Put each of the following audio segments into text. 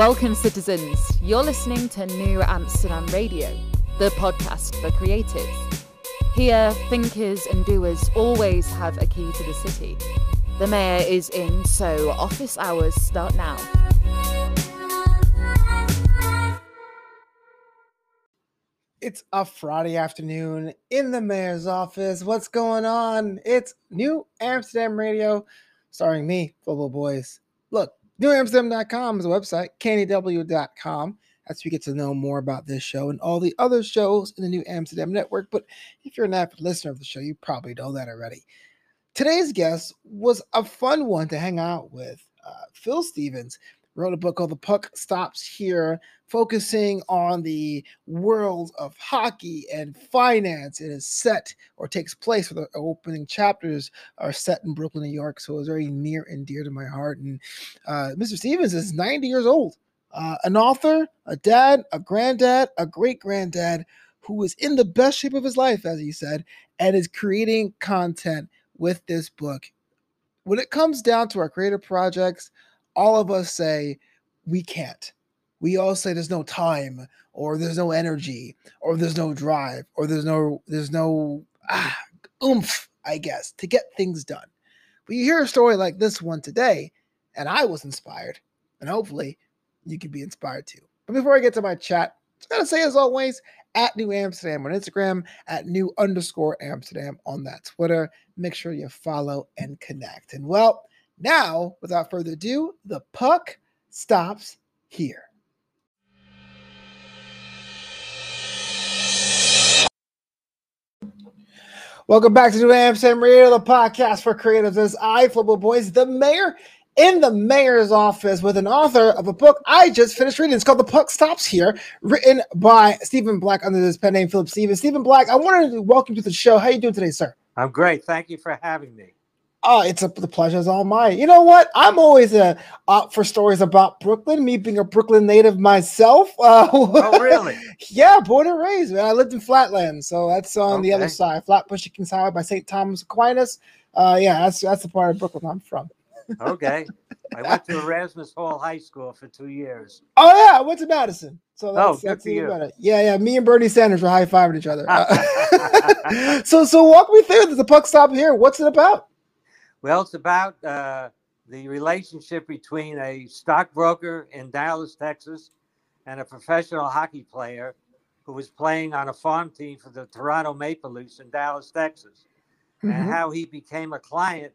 Welcome, citizens. You're listening to New Amsterdam Radio, the podcast for creatives. Here, thinkers and doers always have a key to the city. The mayor is in, so office hours start now. It's a Friday afternoon in the mayor's office. What's going on? It's New Amsterdam Radio, starring me, Football Boys. Look, knewamsterdam.com is a website, candyw.com. That's where you get to know more about this show and all the other shows in the New Amsterdam Network. But if you're an avid listener of the show, you probably know that already. Today's guest was a fun one to hang out with. Uh, Phil Stevens wrote a book called The Puck Stops Here, focusing on the world of hockey and finance. It is set or takes place where the opening chapters are set in Brooklyn, New York. So it was very near and dear to my heart. And uh, Mr. Stevens is 90 years old, uh, an author, a dad, a granddad, a great granddad who is in the best shape of his life, as he said, and is creating content with this book. When it comes down to our creative projects, all of us say we can't. We all say there's no time, or there's no energy, or there's no drive, or there's no there's no ah, oomph, I guess, to get things done. But you hear a story like this one today, and I was inspired, and hopefully you can be inspired too. But before I get to my chat, I gotta say as always, at New Amsterdam on Instagram, at New underscore Amsterdam on that Twitter. Make sure you follow and connect. And well, now, without further ado, the puck stops here. Welcome back to New Amsterdam Radio, the podcast for creatives. As I, Football Boys, the mayor in the mayor's office with an author of a book I just finished reading. It's called The Puck Stops Here, written by Stephen Black under his pen name Philip Stevens. Stephen Black, I wanted to welcome you to the show. How you doing today, sir? I'm great. Thank you for having me. Oh, it's a, the pleasure is all mine. You know what? I'm always a up for stories about Brooklyn. Me being a Brooklyn native myself. Uh, oh, really? yeah, born and raised. Man. I lived in Flatland, so that's on okay. the other side. Flatbush Kings Highway by St. Thomas Aquinas. Uh, yeah, that's that's the part of Brooklyn I'm from. okay, I went to Erasmus Hall High School for two years. Oh yeah, I went to Madison. So that's, oh, that's even better. Yeah, yeah. Me and Bernie Sanders were high fiving each other. Uh, so, so walk me through the puck stop here. What's it about? Well, it's about uh, the relationship between a stockbroker in Dallas, Texas, and a professional hockey player who was playing on a farm team for the Toronto Maple Leafs in Dallas, Texas, mm-hmm. and how he became a client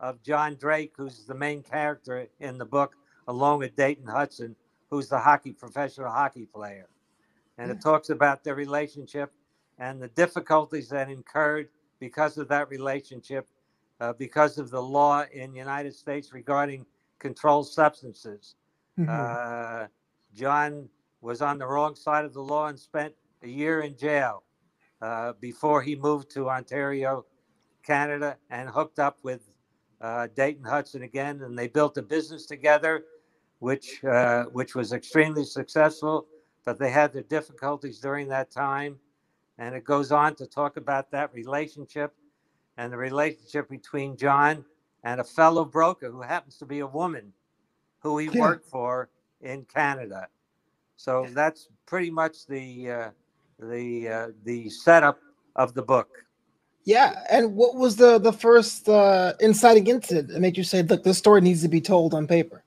of John Drake, who's the main character in the book, along with Dayton Hudson, who's the hockey professional hockey player. And it talks about their relationship and the difficulties that incurred because of that relationship uh, because of the law in the United States regarding controlled substances. Mm-hmm. Uh, John was on the wrong side of the law and spent a year in jail uh, before he moved to Ontario, Canada, and hooked up with uh, Dayton Hudson again, and they built a business together, which uh, which was extremely successful. But they had their difficulties during that time, and it goes on to talk about that relationship and the relationship between John and a fellow broker who happens to be a woman who he yeah. worked for in Canada. So that's pretty much the uh, the uh, the setup of the book. Yeah, and what was the the first uh, inciting incident that made you say, "Look, this story needs to be told on paper"?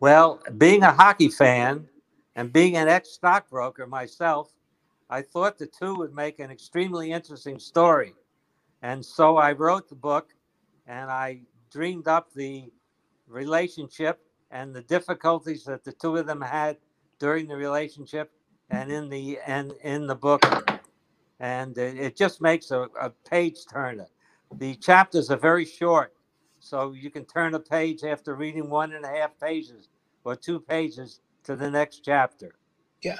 Well, being a hockey fan and being an ex stockbroker myself, I thought the two would make an extremely interesting story. And so I wrote the book and I dreamed up the relationship and the difficulties that the two of them had during the relationship and in the and in the book. And it just makes a, a page turner. The chapters are very short so you can turn a page after reading one and a half pages or two pages to the next chapter. Yeah.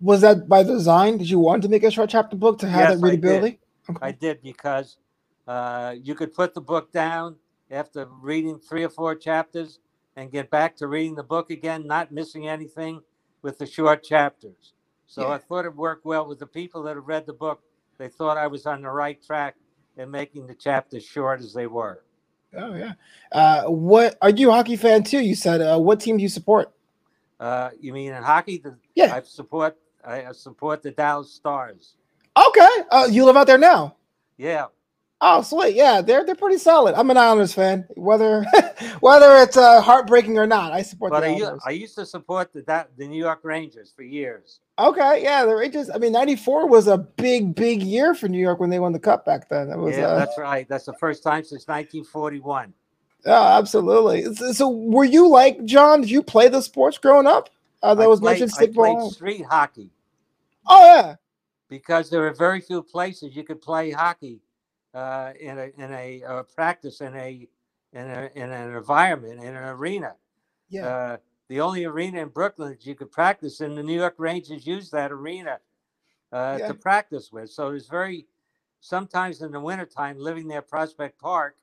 Was that by design? Did you want to make a short chapter book to have yes, that readability Okay. I did because uh, you could put the book down after reading three or four chapters and get back to reading the book again, not missing anything with the short chapters. So yeah. I thought it worked well with the people that have read the book. They thought I was on the right track in making the chapters short as they were. Oh yeah. Uh, what are you a hockey fan too? You said uh, what team do you support? Uh, you mean in hockey? The, Yeah. I support. I support the Dallas Stars. Okay. Uh, you live out there now. Yeah. Oh, sweet. Yeah, they're they're pretty solid. I'm an Islanders fan, whether whether it's uh, heartbreaking or not. I support But the Islanders. I used to support the that, the New York Rangers for years. Okay, yeah, the Rangers. I mean, '94 was a big, big year for New York when they won the cup back then. It was, yeah, uh, that's right. That's the first time since 1941. oh, absolutely. So, so were you like John? Did you play the sports growing up? Uh, that I was played, mentioned I played street hockey Oh yeah, because there are very few places you could play hockey uh, in a in a uh, practice in a in a in an environment in an arena. yeah, Uh, the only arena in Brooklyn that you could practice in, the New York Rangers use that arena uh, Yeah. to practice with. So it's very, sometimes in the wintertime, living near Prospect Park,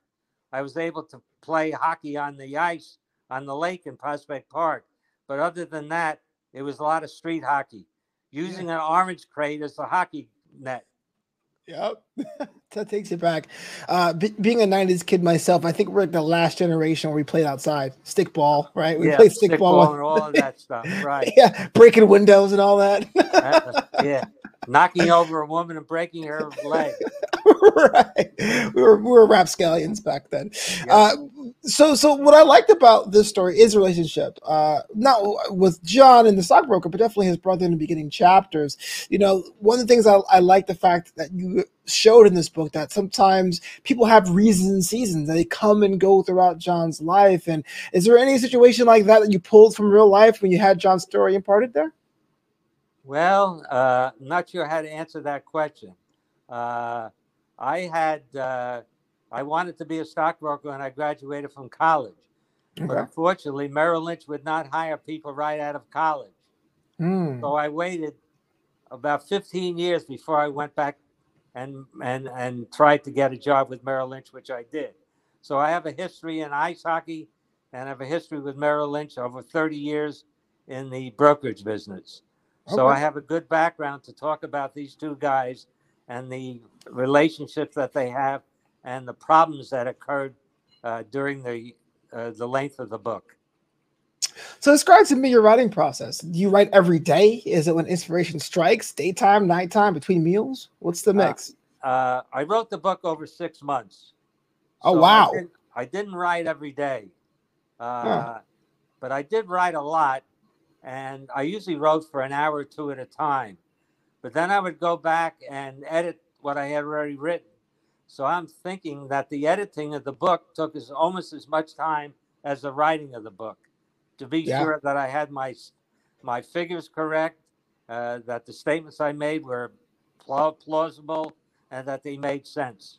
I was able to play hockey on the ice on the lake in Prospect Park. But other than that, it was a lot of street hockey, using an orange crate as a hockey net. Yep. that takes it back. Uh, be- being a '90s kid myself, I think we're like the last generation where we played outside, stickball, right? We yeah, played stickball stickball, and all of that stuff. Right. yeah, breaking windows and all that. Yeah. Knocking over a woman and breaking her leg. right. We were we were rapscallions back then. Yeah. Uh, so so what I liked about this story is relationship. Uh, not with John and the stockbroker, but definitely his brother in the beginning chapters. You know, one of the things I, I like the fact that you showed in this book that sometimes people have reasons and seasons they come and go throughout John's life. And is there any situation like that that you pulled from real life when you had John's story imparted there? Well, uh, I'm not sure how to answer that question. Uh, I had, uh, I wanted to be a stockbroker when I graduated from college. But unfortunately, Merrill Lynch would not hire people right out of college. Hmm. So I waited about 15 years before I went back and, and, and tried to get a job with Merrill Lynch, which I did. So I have a history in ice hockey and I have a history with Merrill Lynch over 30 years in the brokerage business. So I have a good background to talk about these two guys and the relationships that they have and the problems that occurred uh, during the uh, the length of the book. So describe to me your writing process. Do you write every day? Is it when inspiration strikes, daytime, nighttime, between meals? What's the Uh, mix? Uh, I wrote the book over six months. Oh, So I wow. I didn't write every day, uh, but I did write a lot, and I usually wrote for an hour or two at a time. But then I would go back and edit what I had already written. So I'm thinking that the editing of the book took as almost as much time as the writing of the book, to be Yeah. sure that I had my my figures correct, uh, that the statements I made were pla- plausible, and that they made sense.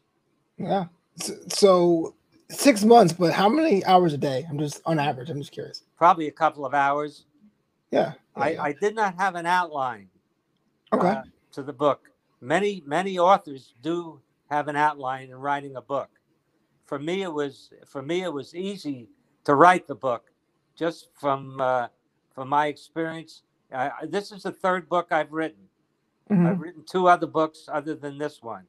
Yeah. So, so six months, but how many hours a day? I'm just on average. I'm just curious. Probably a couple of hours. Yeah. yeah, I, yeah. I did not have an outline okay. uh, to the book. Many many authors do have an outline in writing a book. For me, it was for me it was easy to write the book, just from uh, from my experience. Uh, this is the third book I've written. Mhm. I've written two other books other than this one,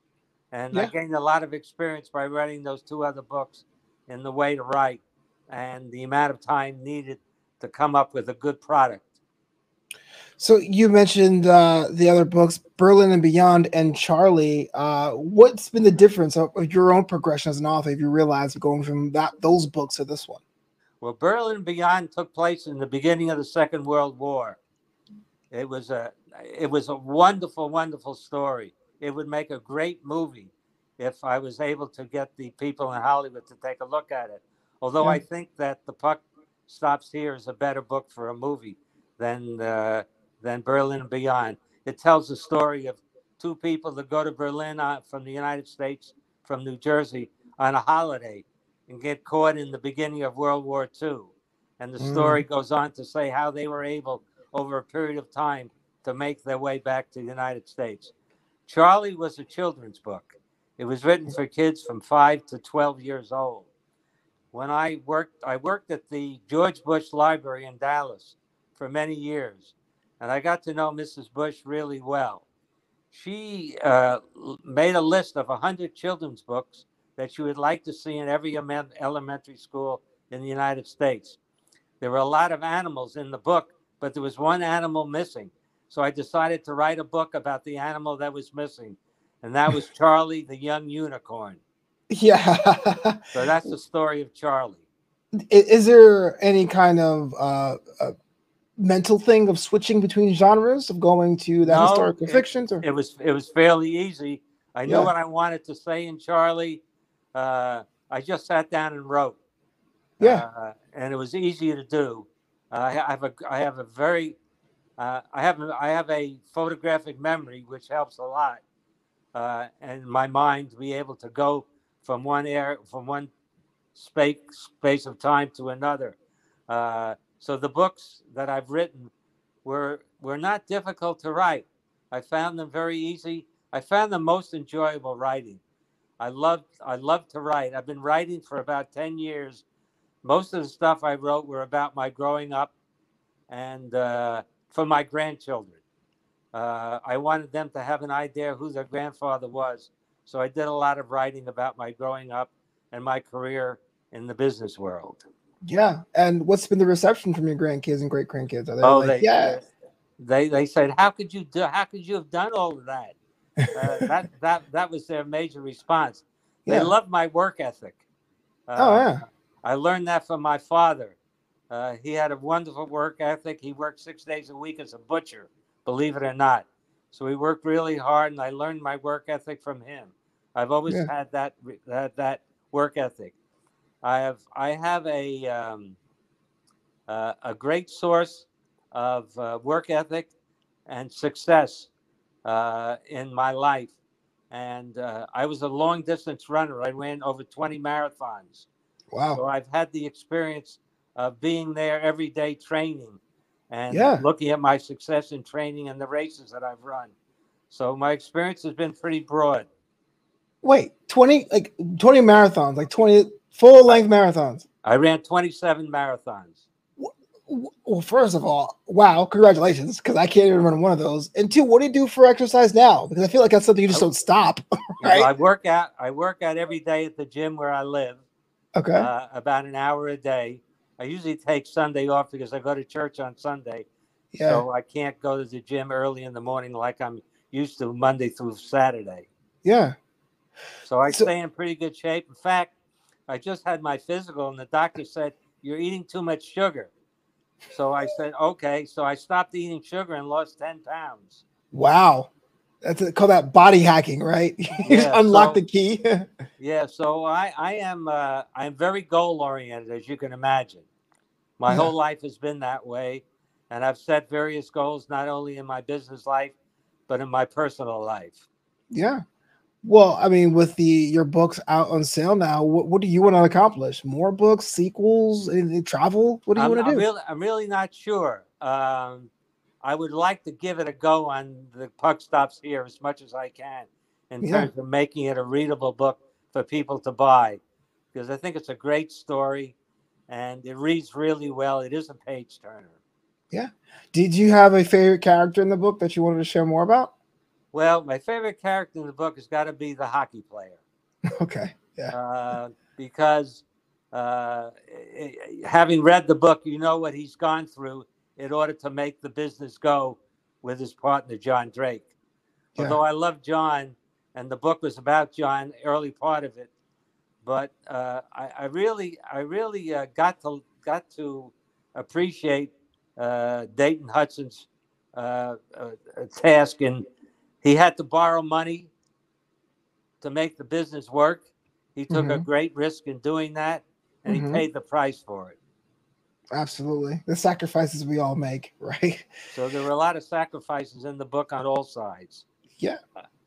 and I gained a lot of experience by writing those two other books in the way to write and the amount of time needed to come up with a good product. So you mentioned uh, the other books, Berlin and Beyond, and Charlie. Uh, what's been the difference of, of your own progression as an author? If you realize going from that those books to this one. Well, Berlin and Beyond took place in the beginning of the Second World War. It was a it was a wonderful, wonderful story. It would make a great movie if I was able to get the people in Hollywood to take a look at it. Although I think that The Puck Stops Here is a better book for a movie than uh, than Berlin and Beyond. It tells the story of two people that go to Berlin uh, from the United States, from New Jersey, on a holiday and get caught in the beginning of World War II. And the Mm. story goes on to say how they were able, over a period of time, to make their way back to the United States. Charlie was a children's book. It was written for kids from five to 12 years old. When I worked, I worked at the George Bush Library in Dallas for many years, and I got to know Mrs. Bush really well. She uh, made a list of 100 children's books that she would like to see in every elementary school in the United States. There were a lot of animals in the book, but there was one animal missing. So I decided to write a book about the animal that was missing, and that was Charlie the young unicorn. Yeah. So that's the story of Charlie. Is there any kind of uh, uh, mental thing of switching between genres of going to that No, historical it- fictions? Or It was it was fairly easy. I knew Yeah. what I wanted to say in Charlie. Uh, I just sat down and wrote. Yeah. uh, and it was easy to do. Uh, I have a I have a very uh, I have a, I have a photographic memory which helps a lot, uh, and my mind to be able to go from one air from one space space of time to another. Uh, so the books that I've written were were not difficult to write. I found them very easy. I found them most enjoyable writing. I loved I loved to write. I've been writing for about ten years. Most of the stuff I wrote were about my growing up and uh, for my grandchildren. Uh, I wanted them to have an idea who their grandfather was. So I did a lot of writing about my growing up and my career in the business world. Yeah. And what's been the reception from your grandkids and great grandkids? Are they Oh, like, they, yeah, they they said, "How could you do? How could you have done all of that?" Uh, that that that was their major response. They yeah. love my work ethic. Uh, Oh, yeah. I learned that from my father. Uh, he had a wonderful work ethic. He worked six days a week as a butcher, believe it or not. So he worked really hard, and I learned my work ethic from him. I've always Yeah. had that, that that work ethic. I have I have a um, uh, a great source of uh, work ethic and success uh, in my life. And uh, I was a long distance runner. I ran over 20 marathons. So I've had the experience of being there every day training and Yeah. looking at my success in training and the races that I've run. So my experience has been pretty broad. Wait, 20 like 20 marathons, like 20 full length marathons. I ran 27 marathons. Well, first of all, wow, congratulations, because I can't even run one of those. And two, what do you do for exercise now? Because I feel like that's something you just don't stop. Know, I work out. I work out every day at the gym where I live, Okay. uh, about an hour a day. I usually take Sunday off because I go to church on Sunday, yeah. so I can't go to the gym early in the morning like I'm used to Monday through Saturday. yeah. So I So- stay in pretty good shape. In fact, I just had my physical, and the doctor said you're eating too much sugar. So I said, okay. So I stopped eating sugar and lost ten pounds. Wow. That's it, call that body hacking, right? you Yeah, unlock so- the key. Yeah. So I I am uh, I'm very goal oriented, as you can imagine. My Yeah. whole life has been that way, and I've set various goals not only in my business life, but in my personal life. yeah. Well, I mean, with the your books out on sale now, what, what do you want to accomplish? More books, sequels, anything, travel? What do you I'm, want to I'm do? really, I'm really not sure. Um, I would like to give it a go on the puck stops here as much as I can in Yeah. terms of making it a readable book for people to buy because I think it's a great story and it reads really well. It is a page turner. Yeah. Did you have a favorite character in the book that you wanted to share more about? Well, my favorite character in the book has got to be the hockey player Okay. Yeah. uh, because uh, having read the book, you know what he's gone through in order to make the business go with his partner, John Drake. Yeah. Although I love John, and the book was about John, early part of it, but uh, I, I really, I really uh, got to got to appreciate uh, Dayton Hudson's uh, uh, task, and he had to borrow money to make the business work. He took a Mhm. great risk in doing that, and Mhm. he paid the price for it. Absolutely. The sacrifices we all make, right? So there were a lot of sacrifices in the book on all sides. Yeah.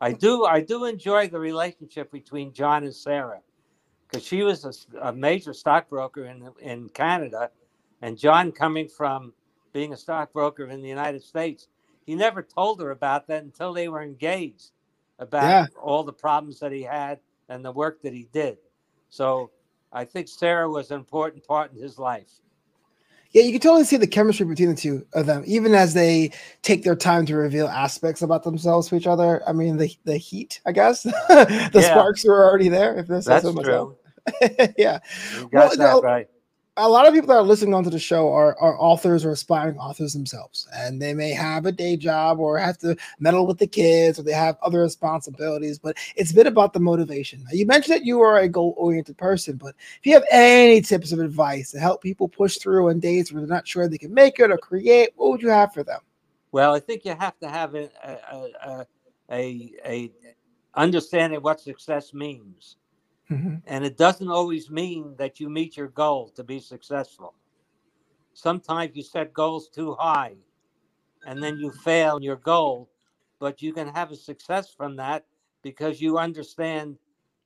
I do. I do enjoy the relationship between John and Sarah, because she was a major stockbroker in in Canada, and John coming from being a stockbroker in the United States, he never told her about that until they were engaged, about Yeah. all the problems that he had and the work that he did. So I think Sarah was an important part in his life. Yeah, you can totally see the chemistry between the two of them, even as they take their time to reveal aspects about themselves to each other. I mean, the the heat, I guess, the Yeah. sparks were already there. If this That's so much true. yeah. You got Well, that no- right. A lot of people that are listening onto the show are, are authors or aspiring authors themselves, and they may have a day job or have to meddle with the kids or they have other responsibilities. But it's been about the motivation. Now, you mentioned that you are a goal oriented person, but if you have any tips of advice to help people push through on days where they're not sure they can make it or create, what would you have for them? Well, I think you have to have a a, a, a, a understanding what success means. Mm-hmm. And it doesn't always mean that you meet your goal to be successful. Sometimes you set goals too high and then you fail your goal, but you can have a success from that because you understand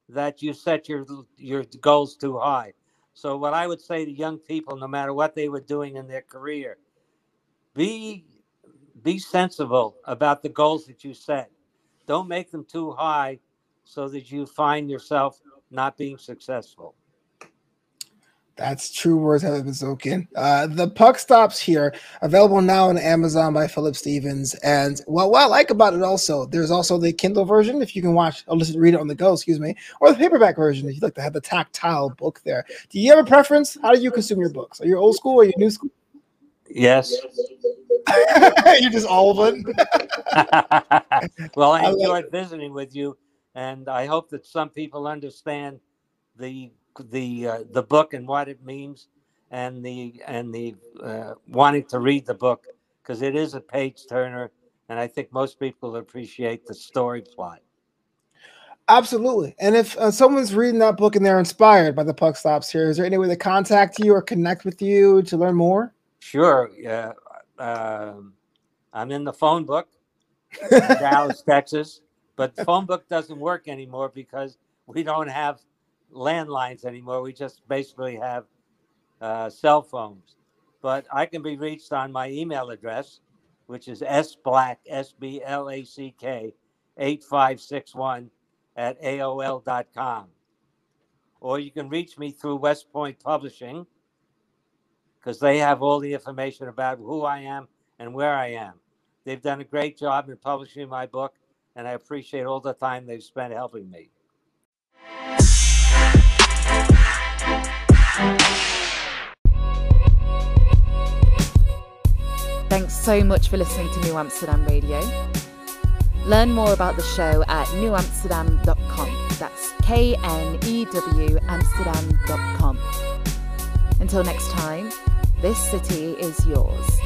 that you set your your goals too high. So what I would say to young people no matter what they were doing in their career, be be sensible about the goals that you set. Don't make them too high so that you find yourself not being successful. That's true words have been spoken. Uh, the puck stops here, available now on Amazon by Philip Stevens. And what, what I like about it also, there's also the Kindle version if you can watch or listen, read it on the go, excuse me, or the paperback version if you'd like to have the tactile book there. Do you have a preference? How do you consume your books? Are you old school or are you new school? Yes. You're just all of it. well, I, I enjoyed like visiting with you and I hope that some people understand the the uh, the book and what it means, and the and the uh, wanting to read the book because it is a page turner, and I think most people appreciate the story plot. Absolutely. And if uh, someone's reading that book and they're inspired by the puck stops here, is there any way to contact you or connect with you to learn more? Sure. Yeah. Um, I'm in the phone book, Dallas, Texas. But phone book doesn't work anymore because we don't have landlines anymore. We just basically have uh, cell phones. But I can be reached on my email address, which is sblack, S B L A C K, 8561 at AOL.com. Or you can reach me through West Point Publishing because they have all the information about who I am and where I am. They've done a great job in publishing my book, and I appreciate all the time they've spent helping me. Thanks so much for listening to New Amsterdam Radio. Learn more about the show at knewamsterdam.com. That's K N E W Amsterdam.com. Until next time, this city is yours.